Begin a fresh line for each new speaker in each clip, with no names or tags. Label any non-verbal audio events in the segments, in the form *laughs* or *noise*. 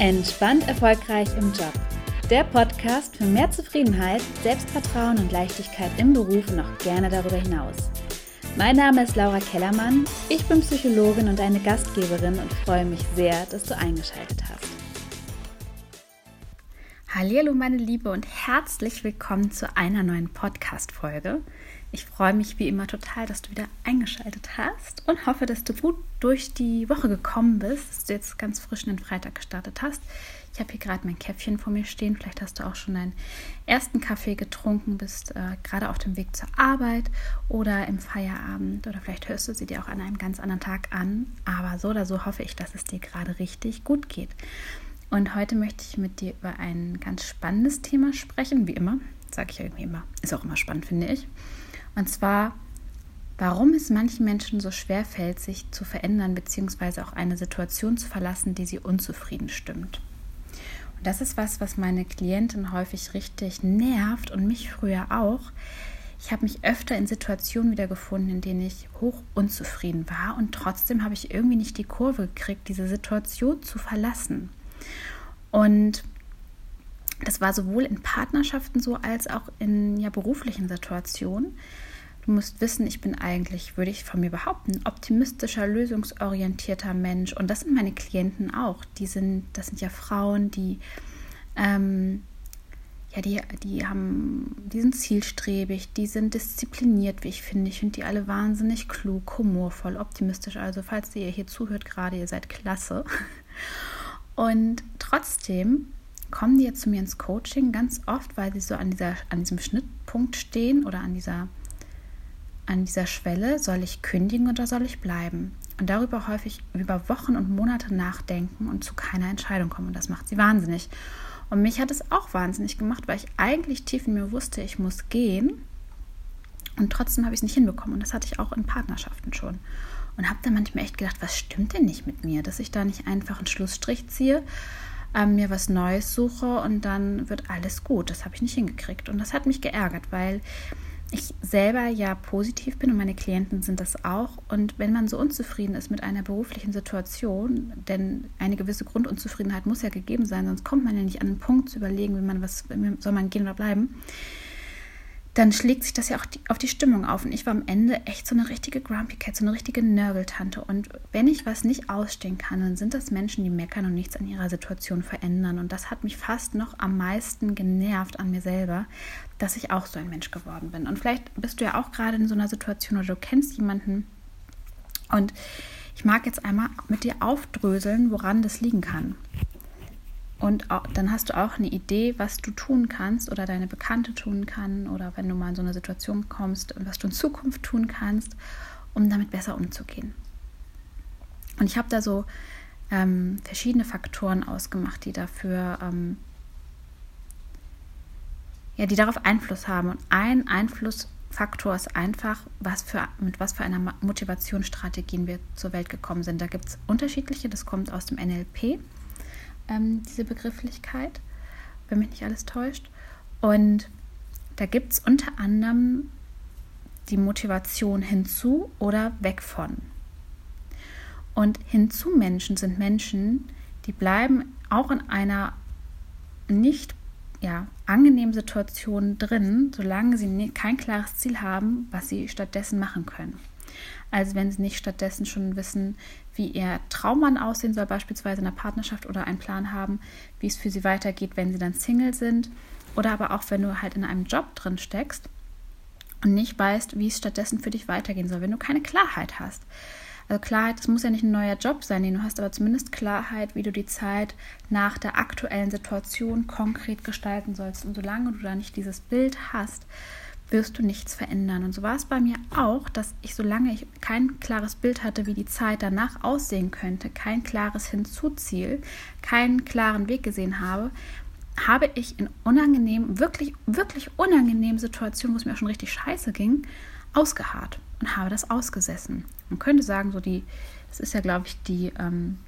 Entspannt erfolgreich im Job. Der Podcast für mehr Zufriedenheit, Selbstvertrauen und Leichtigkeit im Beruf und auch gerne darüber hinaus. Mein Name ist Laura Kellermann, ich bin Psychologin und eine Gastgeberin und freue mich sehr, dass du eingeschaltet hast. Hallo meine Liebe und herzlich willkommen zu einer neuen Podcast Folge. Ich freue mich wie immer total, dass du wieder eingeschaltet hast und hoffe, dass du gut durch die Woche gekommen bist, dass du jetzt ganz frisch den Freitag gestartet hast. Ich habe hier gerade mein Käffchen vor mir stehen. Vielleicht hast du auch schon deinen ersten Kaffee getrunken, bist äh, gerade auf dem Weg zur Arbeit oder im Feierabend oder vielleicht hörst du sie dir auch an einem ganz anderen Tag an. Aber so oder so hoffe ich, dass es dir gerade richtig gut geht. Und heute möchte ich mit dir über ein ganz spannendes Thema sprechen, wie immer. Sage ich ja irgendwie immer. Ist auch immer spannend, finde ich. Und zwar, warum es manchen Menschen so schwer fällt, sich zu verändern, beziehungsweise auch eine Situation zu verlassen, die sie unzufrieden stimmt. Und das ist was, was meine Klienten häufig richtig nervt und mich früher auch. Ich habe mich öfter in Situationen wiedergefunden, in denen ich hoch unzufrieden war und trotzdem habe ich irgendwie nicht die Kurve gekriegt, diese Situation zu verlassen. Und das war sowohl in Partnerschaften so als auch in ja, beruflichen Situationen. Du musst wissen, ich bin eigentlich, würde ich von mir behaupten, optimistischer, lösungsorientierter Mensch. Und das sind meine Klienten auch. Die sind, das sind ja Frauen, die, ähm, ja, die, die haben, die sind zielstrebig, die sind diszipliniert, wie ich finde. Ich finde die alle wahnsinnig klug, humorvoll, optimistisch. Also, falls ihr hier zuhört, gerade, ihr seid klasse. *laughs* Und trotzdem kommen die jetzt zu mir ins Coaching ganz oft, weil sie so an, dieser, an diesem Schnittpunkt stehen oder an dieser, an dieser Schwelle, soll ich kündigen oder soll ich bleiben? Und darüber häufig über Wochen und Monate nachdenken und zu keiner Entscheidung kommen. Und das macht sie wahnsinnig. Und mich hat es auch wahnsinnig gemacht, weil ich eigentlich tief in mir wusste, ich muss gehen. Und trotzdem habe ich es nicht hinbekommen. Und das hatte ich auch in Partnerschaften schon. Und habe dann manchmal echt gedacht, was stimmt denn nicht mit mir, dass ich da nicht einfach einen Schlussstrich ziehe äh, mir was Neues suche und dann wird alles gut. Das habe ich nicht hingekriegt. Und das hat mich geärgert, weil ich selber ja positiv bin und meine Klienten sind das auch. Und wenn man so unzufrieden ist mit einer beruflichen Situation, denn eine gewisse Grundunzufriedenheit muss ja gegeben sein, sonst kommt man ja nicht an den Punkt zu überlegen, wie man was, soll man gehen oder bleiben dann schlägt sich das ja auch die, auf die Stimmung auf. Und ich war am Ende echt so eine richtige Grumpy Cat, so eine richtige Nörgeltante. Und wenn ich was nicht ausstehen kann, dann sind das Menschen, die meckern und nichts an ihrer Situation verändern. Und das hat mich fast noch am meisten genervt an mir selber, dass ich auch so ein Mensch geworden bin. Und vielleicht bist du ja auch gerade in so einer Situation oder du kennst jemanden. Und ich mag jetzt einmal mit dir aufdröseln, woran das liegen kann. Und dann hast du auch eine Idee, was du tun kannst oder deine Bekannte tun kann oder wenn du mal in so eine Situation kommst, was du in Zukunft tun kannst, um damit besser umzugehen. Und ich habe da so ähm, verschiedene Faktoren ausgemacht, die dafür, ähm, ja, die darauf Einfluss haben. Und ein Einflussfaktor ist einfach, was für, mit was für einer Motivationsstrategien wir zur Welt gekommen sind. Da gibt es unterschiedliche, das kommt aus dem NLP ähm, diese Begrifflichkeit, wenn mich nicht alles täuscht. Und da gibt es unter anderem die Motivation hinzu oder weg von. Und hinzu Menschen sind Menschen, die bleiben auch in einer nicht ja, angenehmen Situation drin, solange sie kein klares Ziel haben, was sie stattdessen machen können. Also wenn sie nicht stattdessen schon wissen, wie ihr Traummann aussehen soll, beispielsweise in der Partnerschaft oder einen Plan haben, wie es für sie weitergeht, wenn sie dann Single sind. Oder aber auch, wenn du halt in einem Job drin steckst und nicht weißt, wie es stattdessen für dich weitergehen soll, wenn du keine Klarheit hast. Also Klarheit, das muss ja nicht ein neuer Job sein, den du hast, aber zumindest Klarheit, wie du die Zeit nach der aktuellen Situation konkret gestalten sollst. Und solange du da nicht dieses Bild hast, wirst du nichts verändern. Und so war es bei mir auch, dass ich, solange ich kein klares Bild hatte, wie die Zeit danach aussehen könnte, kein klares Hinzuziel, keinen klaren Weg gesehen habe, habe ich in unangenehmen, wirklich, wirklich unangenehmen Situationen, wo es mir auch schon richtig scheiße ging, ausgeharrt und habe das ausgesessen. Man könnte sagen, so die, das ist ja, glaube ich, die, ähm,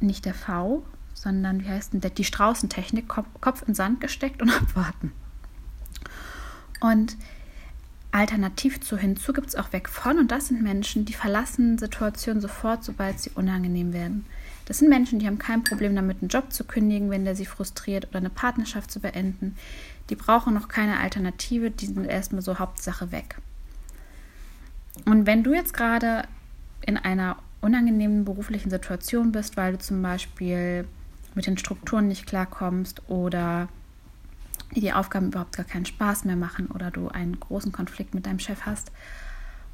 nicht der V, sondern wie heißt denn die Straußentechnik, Kopf, Kopf in Sand gesteckt und *laughs* abwarten. Und Alternativ zu hinzu gibt es auch weg von und das sind Menschen, die verlassen Situationen sofort, sobald sie unangenehm werden. Das sind Menschen, die haben kein Problem damit, einen Job zu kündigen, wenn der sie frustriert oder eine Partnerschaft zu beenden. Die brauchen noch keine Alternative, die sind erstmal so Hauptsache weg. Und wenn du jetzt gerade in einer unangenehmen beruflichen Situation bist, weil du zum Beispiel mit den Strukturen nicht klarkommst oder die Aufgaben überhaupt gar keinen Spaß mehr machen oder du einen großen Konflikt mit deinem Chef hast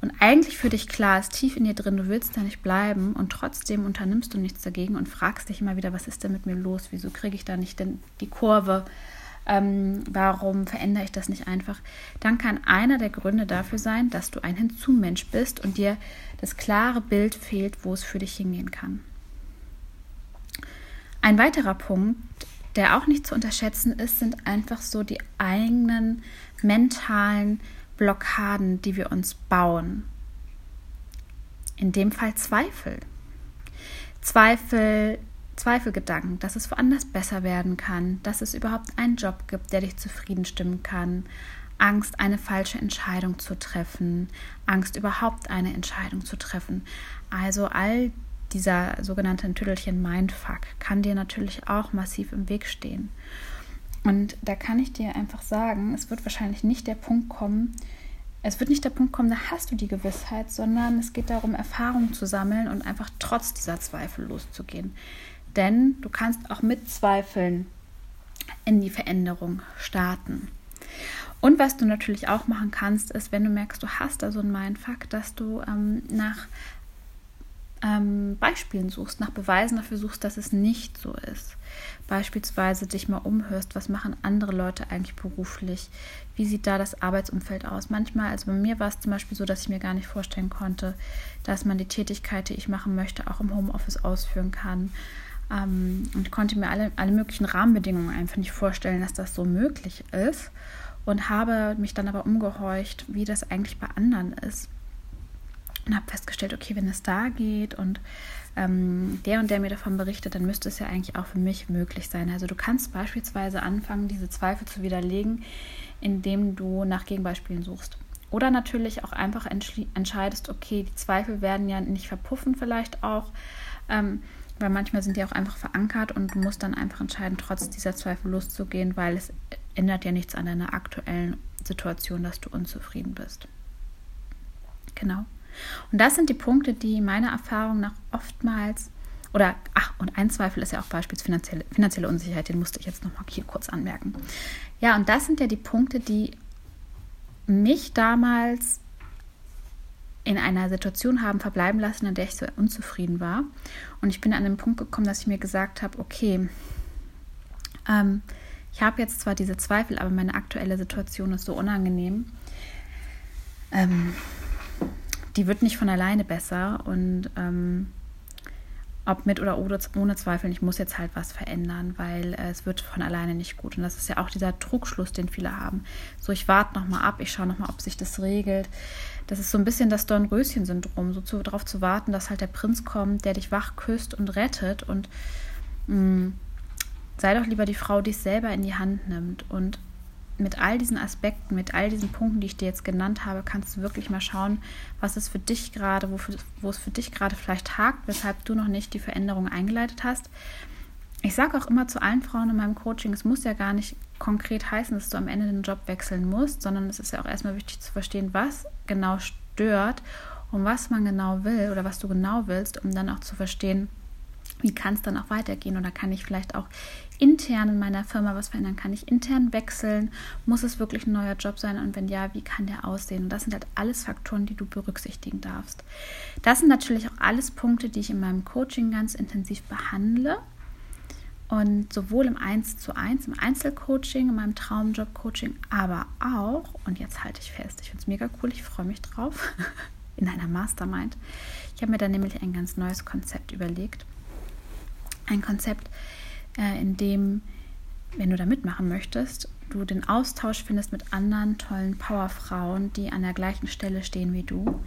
und eigentlich für dich klar ist, tief in dir drin, du willst da nicht bleiben und trotzdem unternimmst du nichts dagegen und fragst dich immer wieder, was ist denn mit mir los? Wieso kriege ich da nicht denn die Kurve? Ähm, warum verändere ich das nicht einfach? Dann kann einer der Gründe dafür sein, dass du ein Hinzumensch bist und dir das klare Bild fehlt, wo es für dich hingehen kann. Ein weiterer Punkt, der auch nicht zu unterschätzen ist, sind einfach so die eigenen mentalen Blockaden, die wir uns bauen. In dem Fall Zweifel. Zweifel, Zweifelgedanken, dass es woanders besser werden kann, dass es überhaupt einen Job gibt, der dich zufrieden stimmen kann. Angst, eine falsche Entscheidung zu treffen, Angst, überhaupt eine Entscheidung zu treffen. Also all dieser sogenannte Tüdelchen Mindfuck kann dir natürlich auch massiv im Weg stehen. Und da kann ich dir einfach sagen, es wird wahrscheinlich nicht der Punkt kommen, es wird nicht der Punkt kommen, da hast du die Gewissheit, sondern es geht darum, Erfahrungen zu sammeln und einfach trotz dieser Zweifel loszugehen. Denn du kannst auch mit Zweifeln in die Veränderung starten. Und was du natürlich auch machen kannst, ist, wenn du merkst, du hast da so einen Mindfuck, dass du ähm, nach ähm, Beispielen suchst, nach Beweisen dafür suchst, dass es nicht so ist. Beispielsweise dich mal umhörst, was machen andere Leute eigentlich beruflich? Wie sieht da das Arbeitsumfeld aus? Manchmal, also bei mir war es zum Beispiel so, dass ich mir gar nicht vorstellen konnte, dass man die Tätigkeit, die ich machen möchte, auch im Homeoffice ausführen kann. Ähm, und konnte mir alle, alle möglichen Rahmenbedingungen einfach nicht vorstellen, dass das so möglich ist. Und habe mich dann aber umgehorcht, wie das eigentlich bei anderen ist und habe festgestellt, okay, wenn es da geht und ähm, der und der mir davon berichtet, dann müsste es ja eigentlich auch für mich möglich sein. Also du kannst beispielsweise anfangen, diese Zweifel zu widerlegen, indem du nach Gegenbeispielen suchst. Oder natürlich auch einfach entscheidest, okay, die Zweifel werden ja nicht verpuffen vielleicht auch, ähm, weil manchmal sind die auch einfach verankert und du musst dann einfach entscheiden, trotz dieser Zweifel loszugehen, weil es ändert ja nichts an deiner aktuellen Situation, dass du unzufrieden bist. Genau. Und das sind die Punkte, die meiner Erfahrung nach oftmals oder, ach, und ein Zweifel ist ja auch beispielsweise finanzielle, finanzielle Unsicherheit, den musste ich jetzt nochmal hier kurz anmerken. Ja, und das sind ja die Punkte, die mich damals in einer Situation haben verbleiben lassen, in der ich so unzufrieden war. Und ich bin an den Punkt gekommen, dass ich mir gesagt habe, okay, ähm, ich habe jetzt zwar diese Zweifel, aber meine aktuelle Situation ist so unangenehm. Ähm, die wird nicht von alleine besser und ähm, ob mit oder ohne Zweifel, ich muss jetzt halt was verändern, weil äh, es wird von alleine nicht gut. Und das ist ja auch dieser Trugschluss, den viele haben. So, ich warte nochmal ab, ich schaue nochmal, ob sich das regelt. Das ist so ein bisschen das Dornröschen-Syndrom, so zu, darauf zu warten, dass halt der Prinz kommt, der dich wach küsst und rettet. Und mh, mm, sei doch lieber die Frau, die es selber in die Hand nimmt und mit all diesen Aspekten, mit all diesen Punkten, die ich dir jetzt genannt habe, kannst du wirklich mal schauen, was es für dich gerade, wo, wo es für dich gerade vielleicht hakt, weshalb du noch nicht die Veränderung eingeleitet hast. Ich sage auch immer zu allen Frauen in meinem Coaching, es muss ja gar nicht konkret heißen, dass du am Ende den Job wechseln musst, sondern es ist ja auch erstmal wichtig zu verstehen, was genau stört und was man genau will oder was du genau willst, um dann auch zu verstehen, wie kann es dann auch weitergehen oder kann ich vielleicht auch intern in meiner Firma was verändern? Kann ich intern wechseln? Muss es wirklich ein neuer Job sein? Und wenn ja, wie kann der aussehen? Und das sind halt alles Faktoren, die du berücksichtigen darfst. Das sind natürlich auch alles Punkte, die ich in meinem Coaching ganz intensiv behandle. Und sowohl im 1 zu 1, im Einzelcoaching, in meinem Traumjob-Coaching, aber auch, und jetzt halte ich fest, ich finde es mega cool, ich freue mich drauf, *laughs* in einer Mastermind. Ich habe mir da nämlich ein ganz neues Konzept überlegt. Ein Konzept, äh, in dem, wenn du da mitmachen möchtest, du den Austausch findest mit anderen tollen Powerfrauen, die an der gleichen Stelle stehen wie du,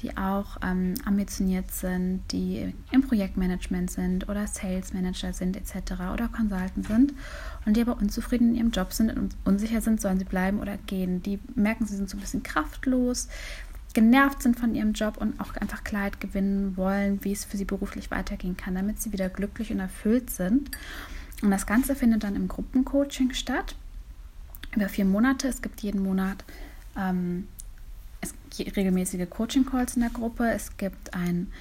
die auch ähm, ambitioniert sind, die im Projektmanagement sind oder Sales Manager sind etc. oder Consultant sind und die aber unzufrieden in ihrem Job sind und unsicher sind, sollen sie bleiben oder gehen. Die merken, sie sind so ein bisschen kraftlos, genervt sind von ihrem Job und auch einfach Klarheit gewinnen wollen, wie es für sie beruflich weitergehen kann, damit sie wieder glücklich und erfüllt sind. Und das Ganze findet dann im Gruppencoaching statt, über vier Monate. Es gibt jeden Monat ähm, es gibt regelmäßige Coaching-Calls in der Gruppe. Es gibt ein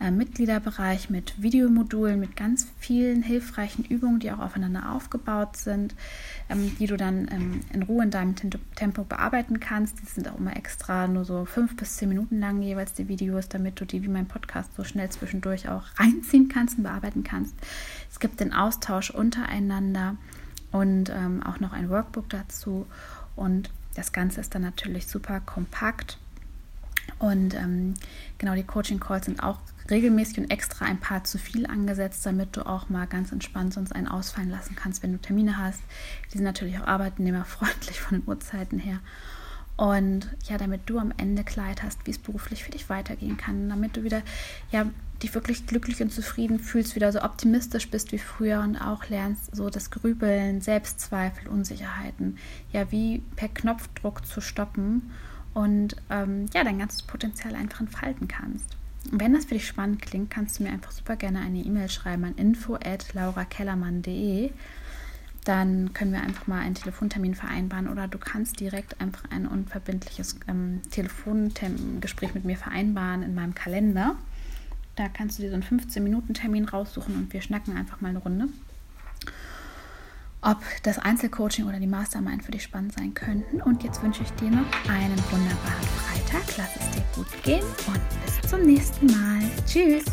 äh, Mitgliederbereich mit Videomodulen, mit ganz vielen hilfreichen Übungen, die auch aufeinander aufgebaut sind, ähm, die du dann ähm, in Ruhe in deinem Tempo bearbeiten kannst. Die sind auch immer extra nur so fünf bis zehn Minuten lang jeweils die Videos, damit du die wie mein Podcast so schnell zwischendurch auch *laughs* reinziehen kannst und bearbeiten kannst. Es gibt den Austausch untereinander und ähm, auch noch ein Workbook dazu. Und das Ganze ist dann natürlich super kompakt. Und ähm, genau, die Coaching-Calls sind auch regelmäßig und extra ein paar zu viel angesetzt, damit du auch mal ganz entspannt sonst einen ausfallen lassen kannst, wenn du Termine hast. Die sind natürlich auch arbeitnehmerfreundlich von den Uhrzeiten her. Und ja, damit du am Ende Klarheit hast, wie es beruflich für dich weitergehen kann, damit du wieder ja, dich wirklich glücklich und zufrieden fühlst, wieder so optimistisch bist wie früher und auch lernst, so das Grübeln, Selbstzweifel, Unsicherheiten, ja, wie per Knopfdruck zu stoppen und ähm, ja, dein ganzes Potenzial einfach entfalten kannst. Wenn das für dich spannend klingt, kannst du mir einfach super gerne eine E-Mail schreiben an info@laurakellermann.de. Dann können wir einfach mal einen Telefontermin vereinbaren oder du kannst direkt einfach ein unverbindliches ähm, Telefongespräch mit mir vereinbaren in meinem Kalender. Da kannst du dir so einen 15-Minuten-Termin raussuchen und wir schnacken einfach mal eine Runde. Ob das Einzelcoaching oder die Mastermind für dich spannend sein könnten. Und jetzt wünsche ich dir noch einen wunderbaren Freitag. Lass es dir gut gehen und bis zum nächsten Mal. Tschüss.